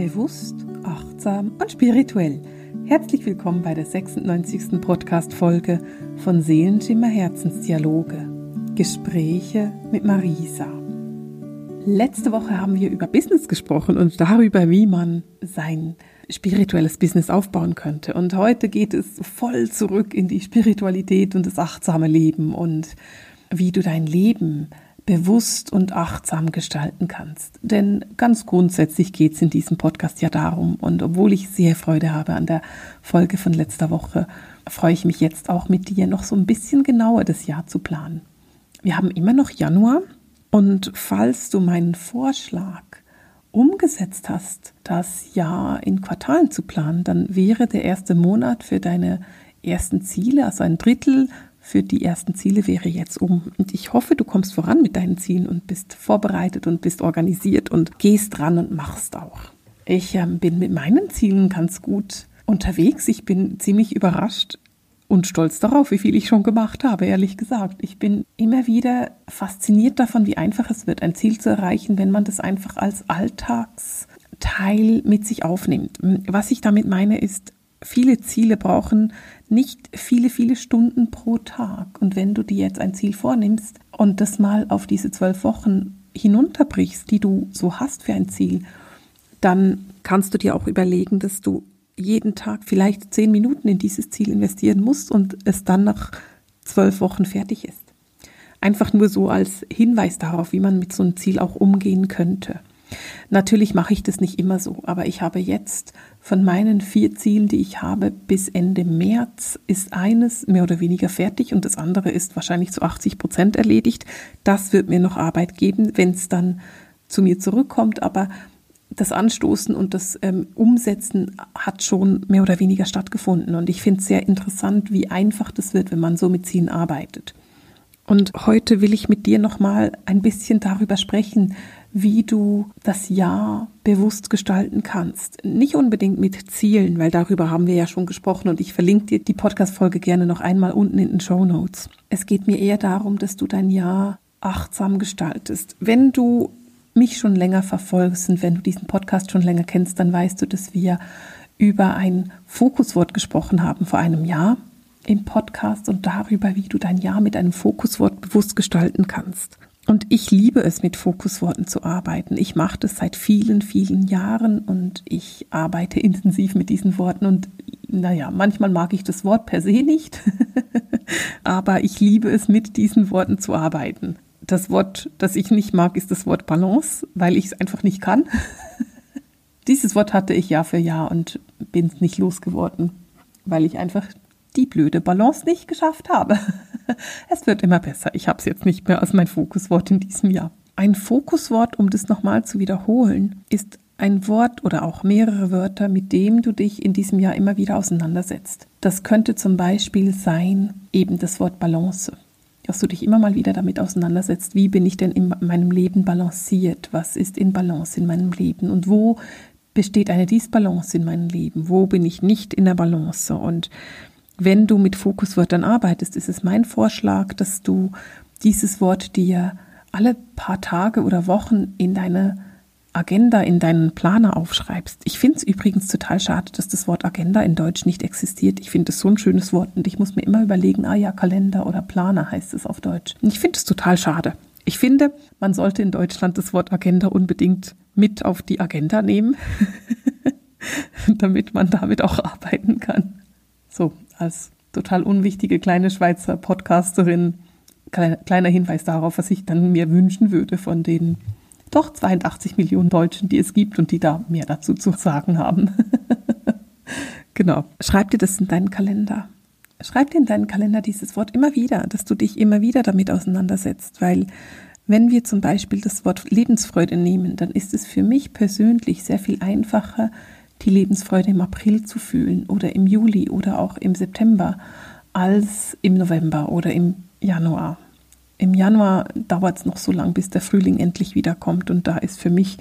Bewusst, achtsam und spirituell. Herzlich willkommen bei der 96. Podcast-Folge von Seelenschimmer Herzensdialoge. Gespräche mit Marisa. Letzte Woche haben wir über Business gesprochen und darüber, wie man sein spirituelles Business aufbauen könnte. Und heute geht es voll zurück in die Spiritualität und das achtsame Leben und wie du dein Leben bewusst und achtsam gestalten kannst. Denn ganz grundsätzlich geht es in diesem Podcast ja darum, und obwohl ich sehr Freude habe an der Folge von letzter Woche, freue ich mich jetzt auch mit dir noch so ein bisschen genauer das Jahr zu planen. Wir haben immer noch Januar und falls du meinen Vorschlag umgesetzt hast, das Jahr in Quartalen zu planen, dann wäre der erste Monat für deine ersten Ziele, also ein Drittel für die ersten Ziele wäre jetzt um. Und ich hoffe, du kommst voran mit deinen Zielen und bist vorbereitet und bist organisiert und gehst dran und machst auch. Ich äh, bin mit meinen Zielen ganz gut unterwegs. Ich bin ziemlich überrascht und stolz darauf, wie viel ich schon gemacht habe, ehrlich gesagt. Ich bin immer wieder fasziniert davon, wie einfach es wird, ein Ziel zu erreichen, wenn man das einfach als Alltagsteil mit sich aufnimmt. Was ich damit meine, ist, viele Ziele brauchen nicht viele, viele Stunden pro Tag. Und wenn du dir jetzt ein Ziel vornimmst und das mal auf diese zwölf Wochen hinunterbrichst, die du so hast für ein Ziel, dann kannst du dir auch überlegen, dass du jeden Tag vielleicht zehn Minuten in dieses Ziel investieren musst und es dann nach zwölf Wochen fertig ist. Einfach nur so als Hinweis darauf, wie man mit so einem Ziel auch umgehen könnte. Natürlich mache ich das nicht immer so, aber ich habe jetzt von meinen vier Zielen, die ich habe, bis Ende März ist eines mehr oder weniger fertig und das andere ist wahrscheinlich zu 80 Prozent erledigt. Das wird mir noch Arbeit geben, wenn es dann zu mir zurückkommt, aber das Anstoßen und das ähm, Umsetzen hat schon mehr oder weniger stattgefunden. Und ich finde es sehr interessant, wie einfach das wird, wenn man so mit Zielen arbeitet. Und heute will ich mit dir nochmal ein bisschen darüber sprechen, wie du das Jahr bewusst gestalten kannst. Nicht unbedingt mit Zielen, weil darüber haben wir ja schon gesprochen und ich verlinke dir die Podcast-Folge gerne noch einmal unten in den Show Notes. Es geht mir eher darum, dass du dein Jahr achtsam gestaltest. Wenn du mich schon länger verfolgst und wenn du diesen Podcast schon länger kennst, dann weißt du, dass wir über ein Fokuswort gesprochen haben vor einem Jahr im Podcast und darüber, wie du dein Jahr mit einem Fokuswort bewusst gestalten kannst. Und ich liebe es, mit Fokusworten zu arbeiten. Ich mache das seit vielen, vielen Jahren und ich arbeite intensiv mit diesen Worten. Und naja, manchmal mag ich das Wort per se nicht, aber ich liebe es, mit diesen Worten zu arbeiten. Das Wort, das ich nicht mag, ist das Wort Balance, weil ich es einfach nicht kann. Dieses Wort hatte ich Jahr für Jahr und bin es nicht losgeworden, weil ich einfach die blöde Balance nicht geschafft habe. Es wird immer besser. Ich habe es jetzt nicht mehr als mein Fokuswort in diesem Jahr. Ein Fokuswort, um das nochmal zu wiederholen, ist ein Wort oder auch mehrere Wörter, mit dem du dich in diesem Jahr immer wieder auseinandersetzt. Das könnte zum Beispiel sein, eben das Wort Balance. Dass du dich immer mal wieder damit auseinandersetzt, wie bin ich denn in meinem Leben balanciert? Was ist in Balance in meinem Leben? Und wo besteht eine Disbalance in meinem Leben? Wo bin ich nicht in der Balance? Und wenn du mit Fokuswörtern arbeitest, ist es mein Vorschlag, dass du dieses Wort dir alle paar Tage oder Wochen in deine Agenda, in deinen Planer aufschreibst. Ich finde es übrigens total schade, dass das Wort Agenda in Deutsch nicht existiert. Ich finde es so ein schönes Wort und ich muss mir immer überlegen, ah ja, Kalender oder Planer heißt es auf Deutsch. Ich finde es total schade. Ich finde, man sollte in Deutschland das Wort Agenda unbedingt mit auf die Agenda nehmen, damit man damit auch arbeiten kann. So, als total unwichtige kleine Schweizer Podcasterin kleiner Hinweis darauf, was ich dann mir wünschen würde von den doch 82 Millionen Deutschen, die es gibt und die da mehr dazu zu sagen haben. genau. Schreib dir das in deinen Kalender. Schreib dir in deinen Kalender dieses Wort immer wieder, dass du dich immer wieder damit auseinandersetzt, weil wenn wir zum Beispiel das Wort Lebensfreude nehmen, dann ist es für mich persönlich sehr viel einfacher, die Lebensfreude im April zu fühlen oder im Juli oder auch im September als im November oder im Januar. Im Januar dauert es noch so lang, bis der Frühling endlich wiederkommt und da ist für mich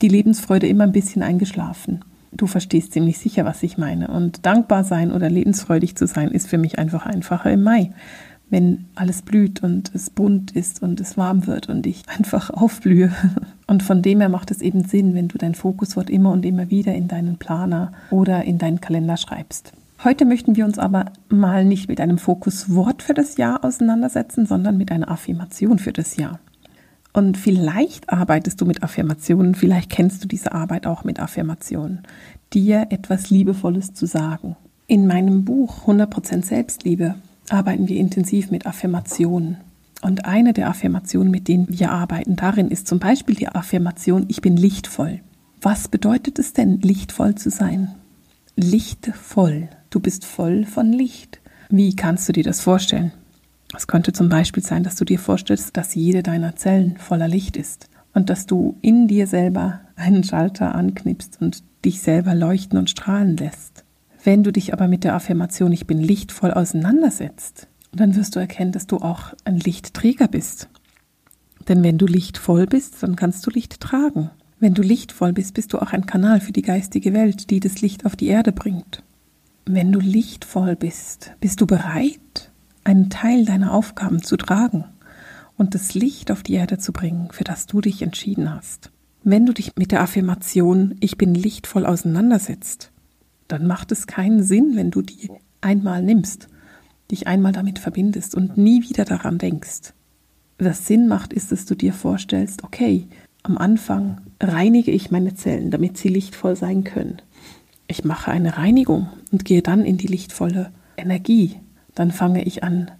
die Lebensfreude immer ein bisschen eingeschlafen. Du verstehst ziemlich sicher, was ich meine. Und dankbar sein oder lebensfreudig zu sein, ist für mich einfach einfacher im Mai, wenn alles blüht und es bunt ist und es warm wird und ich einfach aufblühe Und von dem her macht es eben Sinn, wenn du dein Fokuswort immer und immer wieder in deinen Planer oder in deinen Kalender schreibst. Heute möchten wir uns aber mal nicht mit einem Fokuswort für das Jahr auseinandersetzen, sondern mit einer Affirmation für das Jahr. Und vielleicht arbeitest du mit Affirmationen, vielleicht kennst du diese Arbeit auch mit Affirmationen, dir etwas Liebevolles zu sagen. In meinem Buch 100% Selbstliebe arbeiten wir intensiv mit Affirmationen. Und eine der Affirmationen, mit denen wir arbeiten, darin ist zum Beispiel die Affirmation, ich bin lichtvoll. Was bedeutet es denn, lichtvoll zu sein? Lichtvoll. Du bist voll von Licht. Wie kannst du dir das vorstellen? Es könnte zum Beispiel sein, dass du dir vorstellst, dass jede deiner Zellen voller Licht ist und dass du in dir selber einen Schalter anknipst und dich selber leuchten und strahlen lässt. Wenn du dich aber mit der Affirmation Ich bin lichtvoll auseinandersetzt, dann wirst du erkennen, dass du auch ein Lichtträger bist. Denn wenn du lichtvoll bist, dann kannst du Licht tragen. Wenn du lichtvoll bist, bist du auch ein Kanal für die geistige Welt, die das Licht auf die Erde bringt. Wenn du lichtvoll bist, bist du bereit, einen Teil deiner Aufgaben zu tragen und das Licht auf die Erde zu bringen, für das du dich entschieden hast. Wenn du dich mit der Affirmation Ich bin lichtvoll auseinandersetzt, dann macht es keinen Sinn, wenn du die einmal nimmst, dich einmal damit verbindest und nie wieder daran denkst. Was Sinn macht, ist, dass du dir vorstellst, okay, am Anfang reinige ich meine Zellen, damit sie lichtvoll sein können. Ich mache eine Reinigung und gehe dann in die lichtvolle Energie, dann fange ich an,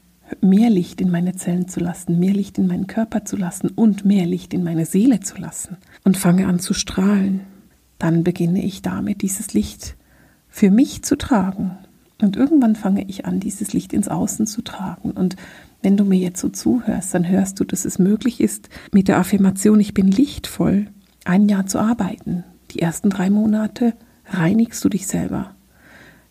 mehr Licht in meine Zellen zu lassen, mehr Licht in meinen Körper zu lassen und mehr Licht in meine Seele zu lassen und fange an zu strahlen. Dann beginne ich damit, dieses Licht für mich zu tragen. Und irgendwann fange ich an, dieses Licht ins Außen zu tragen. Und wenn du mir jetzt so zuhörst, dann hörst du, dass es möglich ist, mit der Affirmation, ich bin lichtvoll, ein Jahr zu arbeiten. Die ersten drei Monate reinigst du dich selber.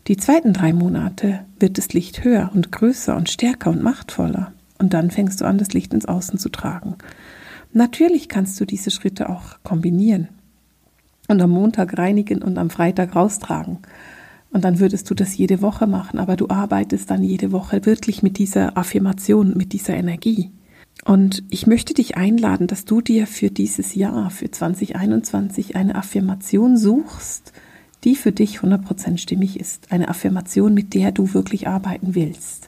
Die zweiten drei Monate wird das Licht höher und größer und stärker und machtvoller. Und dann fängst du an, das Licht ins Außen zu tragen. Natürlich kannst du diese Schritte auch kombinieren und am Montag reinigen und am Freitag raustragen. Und dann würdest du das jede Woche machen, aber du arbeitest dann jede Woche wirklich mit dieser Affirmation, mit dieser Energie. Und ich möchte dich einladen, dass du dir für dieses Jahr, für 2021, eine Affirmation suchst, die für dich 100% stimmig ist. Eine Affirmation, mit der du wirklich arbeiten willst.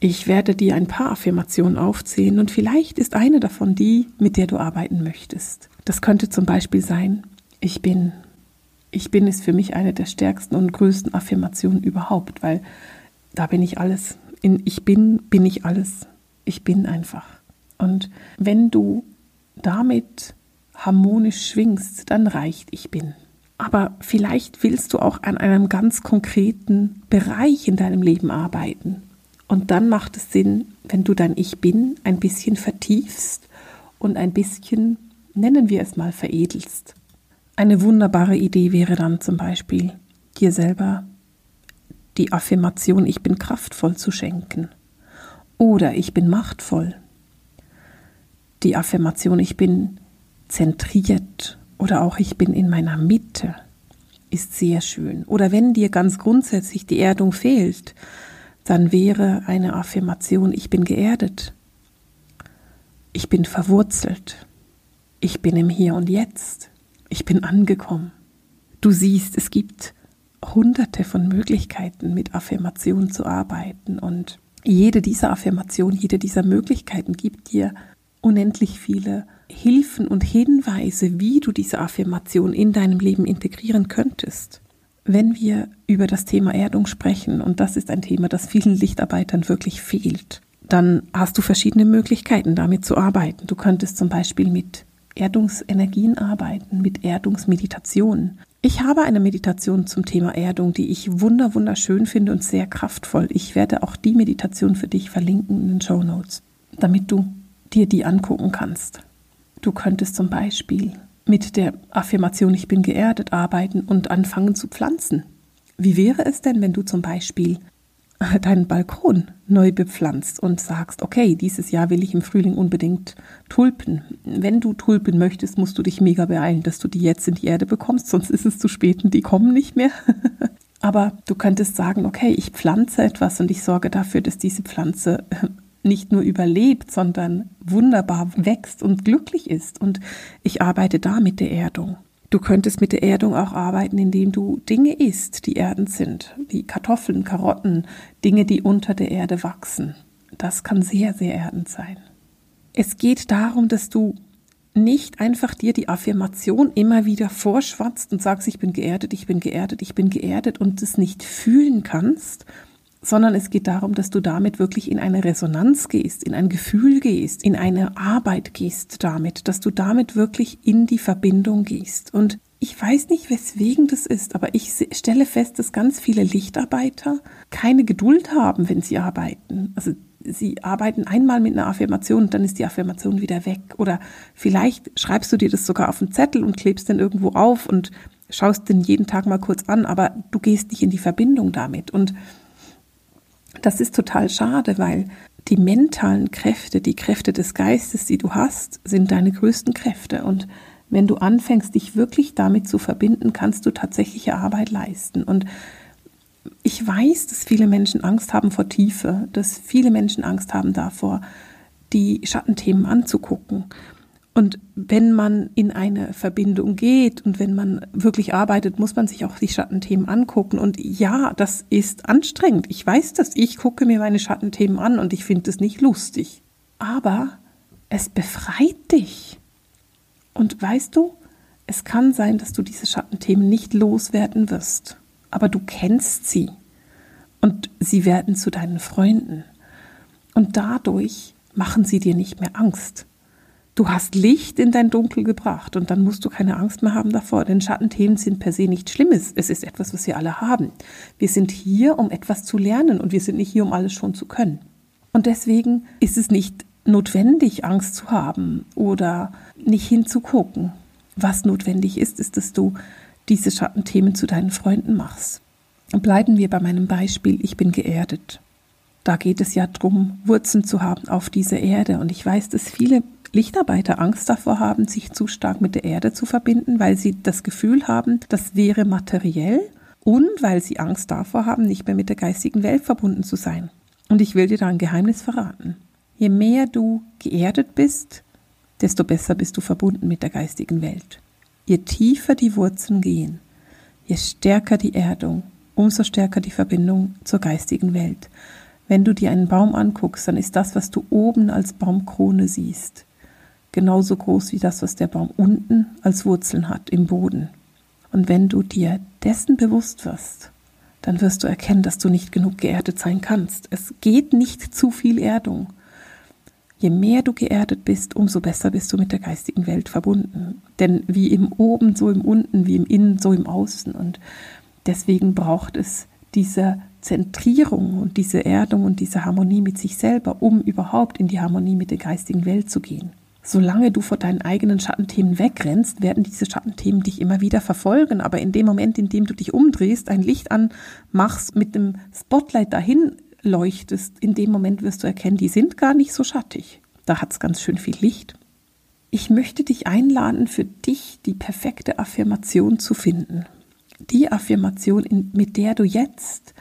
Ich werde dir ein paar Affirmationen aufzählen und vielleicht ist eine davon die, mit der du arbeiten möchtest. Das könnte zum Beispiel sein, ich bin. Ich bin ist für mich eine der stärksten und größten Affirmationen überhaupt, weil da bin ich alles. In ich bin, bin ich alles. Ich bin einfach. Und wenn du damit harmonisch schwingst, dann reicht ich bin. Aber vielleicht willst du auch an einem ganz konkreten Bereich in deinem Leben arbeiten. Und dann macht es Sinn, wenn du dein Ich bin ein bisschen vertiefst und ein bisschen, nennen wir es mal, veredelst. Eine wunderbare Idee wäre dann zum Beispiel, dir selber die Affirmation Ich bin kraftvoll zu schenken. Oder ich bin machtvoll. Die Affirmation Ich bin zentriert oder auch ich bin in meiner Mitte ist sehr schön. Oder wenn dir ganz grundsätzlich die Erdung fehlt, dann wäre eine Affirmation, ich bin geerdet, ich bin verwurzelt, ich bin im Hier und Jetzt, ich bin angekommen. Du siehst, es gibt hunderte von Möglichkeiten, mit Affirmationen zu arbeiten und jede dieser Affirmationen, jede dieser Möglichkeiten gibt dir unendlich viele Hilfen und Hinweise, wie du diese Affirmation in deinem Leben integrieren könntest. Wenn wir über das Thema Erdung sprechen, und das ist ein Thema, das vielen Lichtarbeitern wirklich fehlt, dann hast du verschiedene Möglichkeiten, damit zu arbeiten. Du könntest zum Beispiel mit Erdungsenergien arbeiten, mit Erdungsmeditationen. Ich habe eine Meditation zum Thema Erdung, die ich wunder wunderschön finde und sehr kraftvoll. Ich werde auch die Meditation für dich verlinken in den Show Notes, damit du dir die angucken kannst. Du könntest zum Beispiel mit der Affirmation Ich bin geerdet arbeiten und anfangen zu pflanzen. Wie wäre es denn, wenn du zum Beispiel deinen Balkon neu bepflanzt und sagst, okay, dieses Jahr will ich im Frühling unbedingt Tulpen. Wenn du Tulpen möchtest, musst du dich mega beeilen, dass du die jetzt in die Erde bekommst, sonst ist es zu spät und die kommen nicht mehr. Aber du könntest sagen, okay, ich pflanze etwas und ich sorge dafür, dass diese Pflanze nicht nur überlebt, sondern wunderbar wächst und glücklich ist. Und ich arbeite da mit der Erdung. Du könntest mit der Erdung auch arbeiten, indem du Dinge isst, die erdend sind, wie Kartoffeln, Karotten, Dinge, die unter der Erde wachsen. Das kann sehr, sehr erdend sein. Es geht darum, dass du nicht einfach dir die Affirmation immer wieder vorschwatzt und sagst, ich bin geerdet, ich bin geerdet, ich bin geerdet und es nicht fühlen kannst, sondern es geht darum, dass du damit wirklich in eine Resonanz gehst, in ein Gefühl gehst, in eine Arbeit gehst damit, dass du damit wirklich in die Verbindung gehst. Und ich weiß nicht, weswegen das ist, aber ich stelle fest, dass ganz viele Lichtarbeiter keine Geduld haben, wenn sie arbeiten. Also sie arbeiten einmal mit einer Affirmation und dann ist die Affirmation wieder weg. Oder vielleicht schreibst du dir das sogar auf einen Zettel und klebst den irgendwo auf und schaust den jeden Tag mal kurz an, aber du gehst nicht in die Verbindung damit. Und das ist total schade, weil die mentalen Kräfte, die Kräfte des Geistes, die du hast, sind deine größten Kräfte. Und wenn du anfängst, dich wirklich damit zu verbinden, kannst du tatsächliche Arbeit leisten. Und ich weiß, dass viele Menschen Angst haben vor Tiefe, dass viele Menschen Angst haben davor, die Schattenthemen anzugucken. Und wenn man in eine Verbindung geht und wenn man wirklich arbeitet, muss man sich auch die Schattenthemen angucken. Und ja, das ist anstrengend. Ich weiß das. Ich gucke mir meine Schattenthemen an und ich finde es nicht lustig. Aber es befreit dich. Und weißt du, es kann sein, dass du diese Schattenthemen nicht loswerden wirst. Aber du kennst sie. Und sie werden zu deinen Freunden. Und dadurch machen sie dir nicht mehr Angst Du hast Licht in dein Dunkel gebracht und dann musst du keine Angst mehr haben davor, denn Schattenthemen sind per se nichts Schlimmes. Es ist etwas, was wir alle haben. Wir sind hier, um etwas zu lernen und wir sind nicht hier, um alles schon zu können. Und deswegen ist es nicht notwendig, Angst zu haben oder nicht hinzugucken. Was notwendig ist, ist, dass du diese Schattenthemen zu deinen Freunden machst. Und bleiben wir bei meinem Beispiel, ich bin geerdet. Da geht es ja darum, Wurzeln zu haben auf dieser Erde. Und ich weiß, dass viele Lichtarbeiter Angst davor haben, sich zu stark mit der Erde zu verbinden, weil sie das Gefühl haben, das wäre materiell und weil sie Angst davor haben, nicht mehr mit der geistigen Welt verbunden zu sein. Und ich will dir da ein Geheimnis verraten. Je mehr du geerdet bist, desto besser bist du verbunden mit der geistigen Welt. Je tiefer die Wurzeln gehen, je stärker die Erdung, umso stärker die Verbindung zur geistigen Welt. Wenn du dir einen Baum anguckst, dann ist das, was du oben als Baumkrone siehst, genauso groß wie das, was der Baum unten als Wurzeln hat im Boden. Und wenn du dir dessen bewusst wirst, dann wirst du erkennen, dass du nicht genug geerdet sein kannst. Es geht nicht zu viel Erdung. Je mehr du geerdet bist, umso besser bist du mit der geistigen Welt verbunden. Denn wie im Oben, so im Unten, wie im Innen, so im Außen. Und deswegen braucht es diese Zentrierung und diese Erdung und diese Harmonie mit sich selber, um überhaupt in die Harmonie mit der geistigen Welt zu gehen. Solange du vor deinen eigenen Schattenthemen wegrennst, werden diese Schattenthemen dich immer wieder verfolgen. Aber in dem Moment, in dem du dich umdrehst, ein Licht anmachst, mit dem Spotlight dahin leuchtest, in dem Moment wirst du erkennen, die sind gar nicht so schattig. Da hat es ganz schön viel Licht. Ich möchte dich einladen, für dich die perfekte Affirmation zu finden. Die Affirmation, mit der du jetzt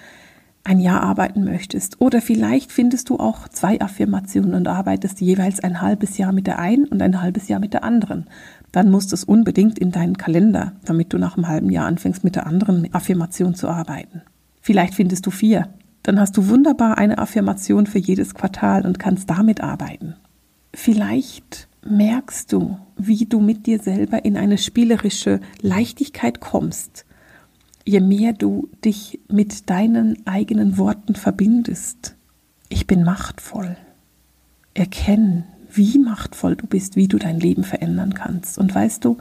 ein Jahr arbeiten möchtest. Oder vielleicht findest du auch zwei Affirmationen und arbeitest jeweils ein halbes Jahr mit der einen und ein halbes Jahr mit der anderen. Dann musst du es unbedingt in deinen Kalender, damit du nach einem halben Jahr anfängst mit der anderen Affirmation zu arbeiten. Vielleicht findest du vier. Dann hast du wunderbar eine Affirmation für jedes Quartal und kannst damit arbeiten. Vielleicht merkst du, wie du mit dir selber in eine spielerische Leichtigkeit kommst je mehr du dich mit deinen eigenen Worten verbindest. Ich bin machtvoll. Erkenn, wie machtvoll du bist, wie du dein Leben verändern kannst. Und weißt du,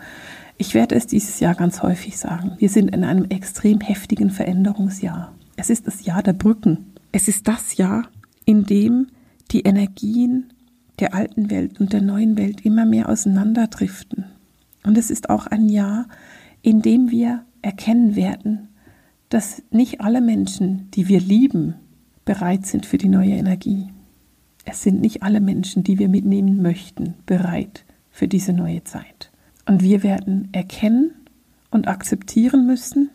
ich werde es dieses Jahr ganz häufig sagen. Wir sind in einem extrem heftigen Veränderungsjahr. Es ist das Jahr der Brücken. Es ist das Jahr, in dem die Energien der alten Welt und der neuen Welt immer mehr auseinanderdriften. Und es ist auch ein Jahr, in dem wir erkennen werden, dass nicht alle Menschen, die wir lieben, bereit sind für die neue Energie. Es sind nicht alle Menschen, die wir mitnehmen möchten, bereit für diese neue Zeit. Und wir werden erkennen und akzeptieren müssen,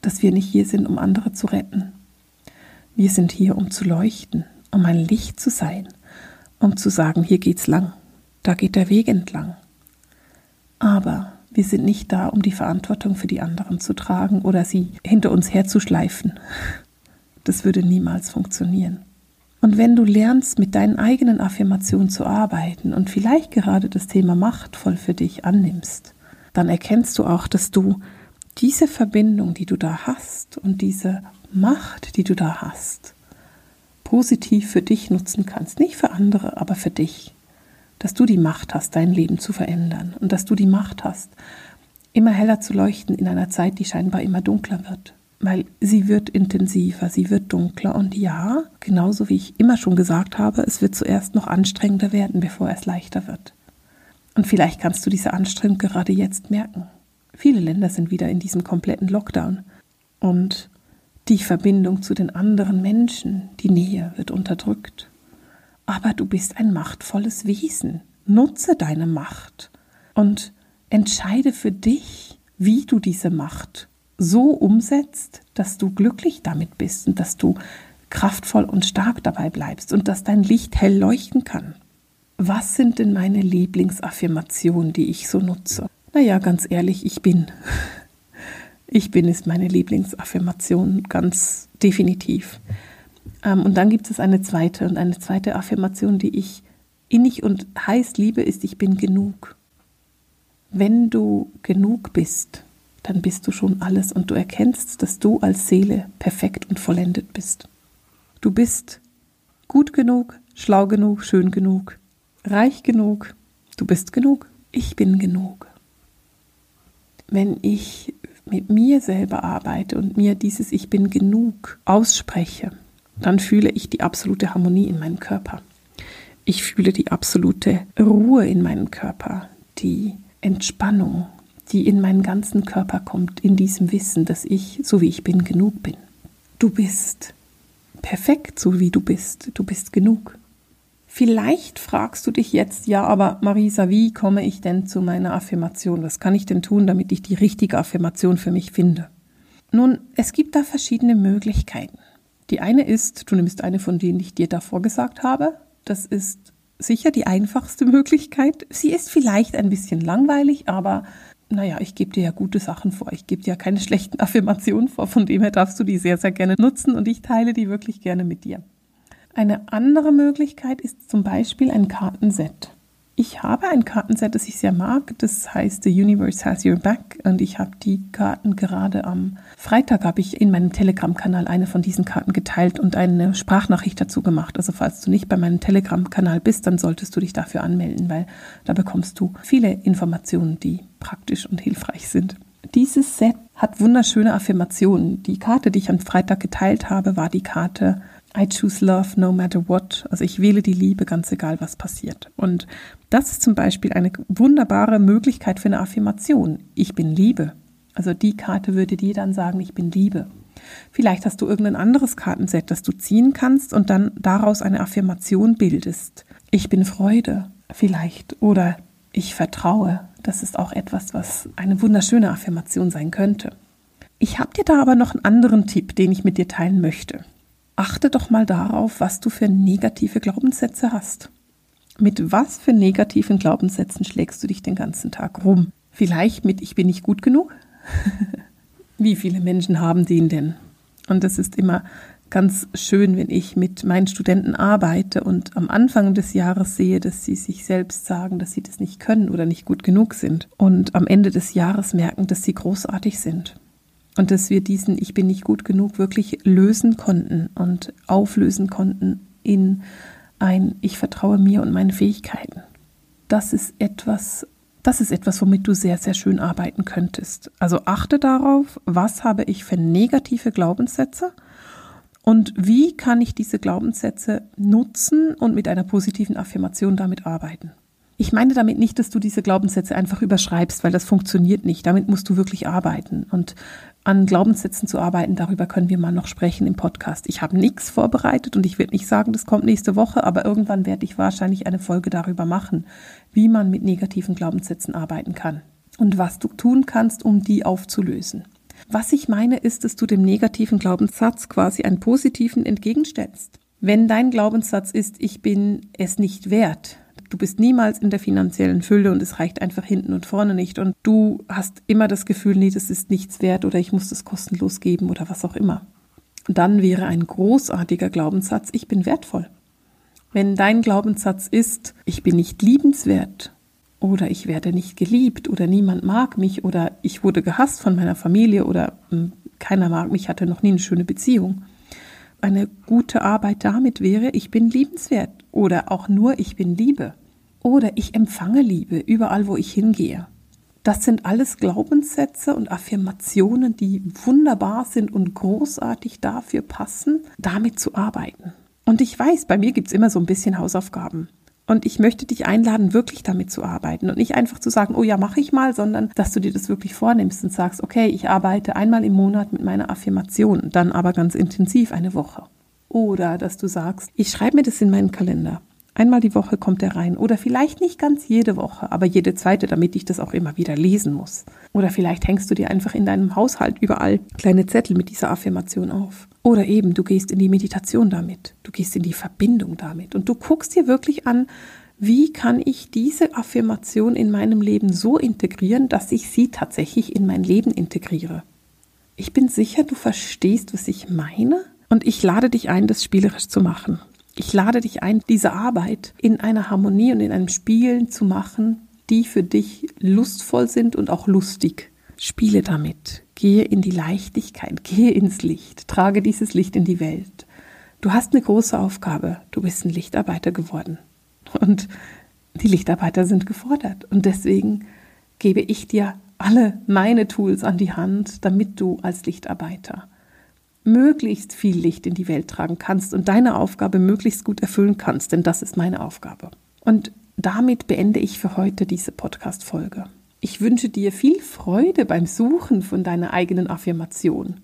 dass wir nicht hier sind, um andere zu retten. Wir sind hier, um zu leuchten, um ein Licht zu sein um zu sagen, hier geht's lang, da geht der Weg entlang. Aber wir sind nicht da, um die Verantwortung für die anderen zu tragen oder sie hinter uns herzuschleifen. Das würde niemals funktionieren. Und wenn du lernst, mit deinen eigenen Affirmationen zu arbeiten und vielleicht gerade das Thema machtvoll für dich annimmst, dann erkennst du auch, dass du diese Verbindung, die du da hast und diese Macht, die du da hast, positiv für dich nutzen kannst. Nicht für andere, aber für dich. Dass du die Macht hast, dein Leben zu verändern und dass du die Macht hast, immer heller zu leuchten in einer Zeit, die scheinbar immer dunkler wird weil sie wird intensiver, sie wird dunkler und ja, genauso wie ich immer schon gesagt habe, es wird zuerst noch anstrengender werden, bevor es leichter wird. Und vielleicht kannst du diese Anstrengung gerade jetzt merken. Viele Länder sind wieder in diesem kompletten Lockdown und die Verbindung zu den anderen Menschen, die Nähe wird unterdrückt. Aber du bist ein machtvolles Wesen. Nutze deine Macht und entscheide für dich, wie du diese Macht so umsetzt, dass du glücklich damit bist und dass du kraftvoll und stark dabei bleibst und dass dein Licht hell leuchten kann. Was sind denn meine Lieblingsaffirmationen, die ich so nutze? Naja, ganz ehrlich, ich bin. Ich bin ist meine Lieblingsaffirmation, ganz definitiv. Ähm, und dann gibt es eine zweite und eine zweite Affirmation, die ich innig und heiß liebe, ist, ich bin genug. Wenn du genug bist, dann bist du schon alles und du erkennst, dass du als Seele perfekt und vollendet bist. Du bist gut genug, schlau genug, schön genug, reich genug, du bist genug, ich bin genug. Wenn ich mit mir selber arbeite und mir dieses Ich bin genug ausspreche, dann fühle ich die absolute Harmonie in meinem Körper. Ich fühle die absolute Ruhe in meinem Körper, die Entspannung, die in meinen ganzen Körper kommt, in diesem Wissen, dass ich, so wie ich bin, genug bin. Du bist perfekt, so wie du bist. Du bist genug. Vielleicht fragst du dich jetzt, ja, aber Marisa, wie komme ich denn zu meiner Affirmation? Was kann ich denn tun, damit ich die richtige Affirmation für mich finde? Nun, es gibt da verschiedene Möglichkeiten. Die eine ist, du nimmst eine von denen, die ich dir davor gesagt habe. Das ist sicher die einfachste Möglichkeit. Sie ist vielleicht ein bisschen langweilig, aber naja, ich gebe dir ja gute Sachen vor. Ich gebe dir ja keine schlechten Affirmationen vor. Von dem her darfst du die sehr, sehr gerne nutzen und ich teile die wirklich gerne mit dir. Eine andere Möglichkeit ist zum Beispiel ein Kartenset. Ich habe ein Kartenset, das ich sehr mag. Das heißt The Universe Has Your Back und ich habe die Karten gerade am Freitag habe ich in meinem Telegram-Kanal eine von diesen Karten geteilt und eine Sprachnachricht dazu gemacht. Also falls du nicht bei meinem Telegram-Kanal bist, dann solltest du dich dafür anmelden, weil da bekommst du viele Informationen, die praktisch und hilfreich sind. Dieses Set hat wunderschöne Affirmationen. Die Karte, die ich am Freitag geteilt habe, war die Karte I choose love no matter what. Also ich wähle die Liebe, ganz egal was passiert. Und das ist zum Beispiel eine wunderbare Möglichkeit für eine Affirmation. Ich bin Liebe. Also die Karte würde dir dann sagen, ich bin Liebe. Vielleicht hast du irgendein anderes Kartenset, das du ziehen kannst und dann daraus eine Affirmation bildest. Ich bin Freude vielleicht oder ich vertraue. Das ist auch etwas, was eine wunderschöne Affirmation sein könnte. Ich habe dir da aber noch einen anderen Tipp, den ich mit dir teilen möchte achte doch mal darauf, was du für negative Glaubenssätze hast. Mit was für negativen Glaubenssätzen schlägst du dich den ganzen Tag rum? Vielleicht mit Ich bin nicht gut genug? Wie viele Menschen haben den denn? Und das ist immer ganz schön, wenn ich mit meinen Studenten arbeite und am Anfang des Jahres sehe, dass sie sich selbst sagen, dass sie das nicht können oder nicht gut genug sind und am Ende des Jahres merken, dass sie großartig sind und dass wir diesen Ich bin nicht gut genug wirklich lösen konnten und auflösen konnten in ein Ich vertraue mir und meinen Fähigkeiten. Das ist etwas, das ist etwas, womit du sehr, sehr schön arbeiten könntest. Also achte darauf, was habe ich für negative Glaubenssätze und wie kann ich diese Glaubenssätze nutzen und mit einer positiven Affirmation damit arbeiten. Ich meine damit nicht, dass du diese Glaubenssätze einfach überschreibst, weil das funktioniert nicht. Damit musst du wirklich arbeiten. Und an Glaubenssätzen zu arbeiten, darüber können wir mal noch sprechen im Podcast. Ich habe nichts vorbereitet und ich werde nicht sagen, das kommt nächste Woche, aber irgendwann werde ich wahrscheinlich eine Folge darüber machen, wie man mit negativen Glaubenssätzen arbeiten kann und was du tun kannst, um die aufzulösen. Was ich meine, ist, dass du dem negativen Glaubenssatz quasi einen positiven entgegenstellst. Wenn dein Glaubenssatz ist, ich bin es nicht wert, du bist niemals in der finanziellen Fülle und es reicht einfach hinten und vorne nicht und du hast immer das Gefühl, nee, das ist nichts wert oder ich muss das kostenlos geben oder was auch immer. Dann wäre ein großartiger Glaubenssatz, ich bin wertvoll. Wenn dein Glaubenssatz ist, ich bin nicht liebenswert oder ich werde nicht geliebt oder niemand mag mich oder ich wurde gehasst von meiner Familie oder hm, keiner mag mich, hatte noch nie eine schöne Beziehung, eine gute Arbeit damit wäre, ich bin liebenswert oder auch nur ich bin Liebe oder ich empfange Liebe überall, wo ich hingehe. Das sind alles Glaubenssätze und Affirmationen, die wunderbar sind und großartig dafür passen, damit zu arbeiten. Und ich weiß, bei mir gibt es immer so ein bisschen Hausaufgaben. Und ich möchte dich einladen, wirklich damit zu arbeiten und nicht einfach zu sagen, oh ja, mache ich mal, sondern dass du dir das wirklich vornimmst und sagst, okay, ich arbeite einmal im Monat mit meiner Affirmation, dann aber ganz intensiv eine Woche. Oder dass du sagst, ich schreibe mir das in meinen Kalender. Einmal die Woche kommt er rein. Oder vielleicht nicht ganz jede Woche, aber jede zweite, damit ich das auch immer wieder lesen muss. Oder vielleicht hängst du dir einfach in deinem Haushalt überall kleine Zettel mit dieser Affirmation auf. Oder eben, du gehst in die Meditation damit. Du gehst in die Verbindung damit. Und du guckst dir wirklich an, wie kann ich diese Affirmation in meinem Leben so integrieren, dass ich sie tatsächlich in mein Leben integriere. Ich bin sicher, du verstehst, was ich meine. Und ich lade dich ein, das spielerisch zu machen. Ich lade dich ein, diese Arbeit in einer Harmonie und in einem Spielen zu machen, die für dich lustvoll sind und auch lustig. Spiele damit. Gehe in die Leichtigkeit, gehe ins Licht, trage dieses Licht in die Welt. Du hast eine große Aufgabe. Du bist ein Lichtarbeiter geworden. Und die Lichtarbeiter sind gefordert. Und deswegen gebe ich dir alle meine Tools an die Hand, damit du als Lichtarbeiter möglichst viel Licht in die Welt tragen kannst und deine Aufgabe möglichst gut erfüllen kannst, denn das ist meine Aufgabe. Und damit beende ich für heute diese Podcast-Folge. Ich wünsche dir viel Freude beim Suchen von deiner eigenen Affirmation.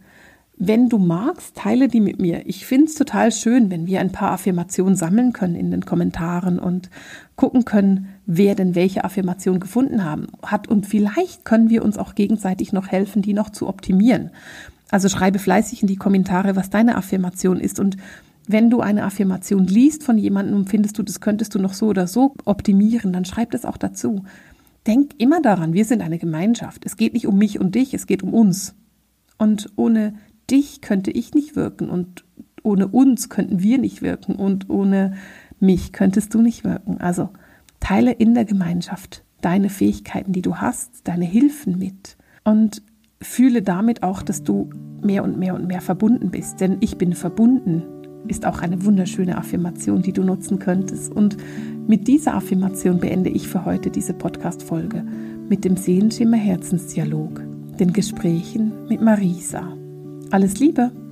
Wenn du magst, teile die mit mir. Ich finde es total schön, wenn wir ein paar Affirmationen sammeln können in den Kommentaren und gucken können, wer denn welche Affirmation gefunden haben, hat. Und vielleicht können wir uns auch gegenseitig noch helfen, die noch zu optimieren. Also schreibe fleißig in die Kommentare, was deine Affirmation ist. Und wenn du eine Affirmation liest von jemandem und findest du, das könntest du noch so oder so optimieren, dann schreib das auch dazu. Denk immer daran, wir sind eine Gemeinschaft. Es geht nicht um mich und dich, es geht um uns. Und ohne dich könnte ich nicht wirken und ohne uns könnten wir nicht wirken und ohne mich könntest du nicht wirken. Also teile in der Gemeinschaft deine Fähigkeiten, die du hast, deine Hilfen mit. Und fühle damit auch, dass du mehr und mehr und mehr verbunden bist. Denn ich bin verbunden ist auch eine wunderschöne Affirmation, die du nutzen könntest. Und mit dieser Affirmation beende ich für heute diese Podcast-Folge mit dem Seelenschimmer Herzensdialog, den Gesprächen mit Marisa. Alles Liebe!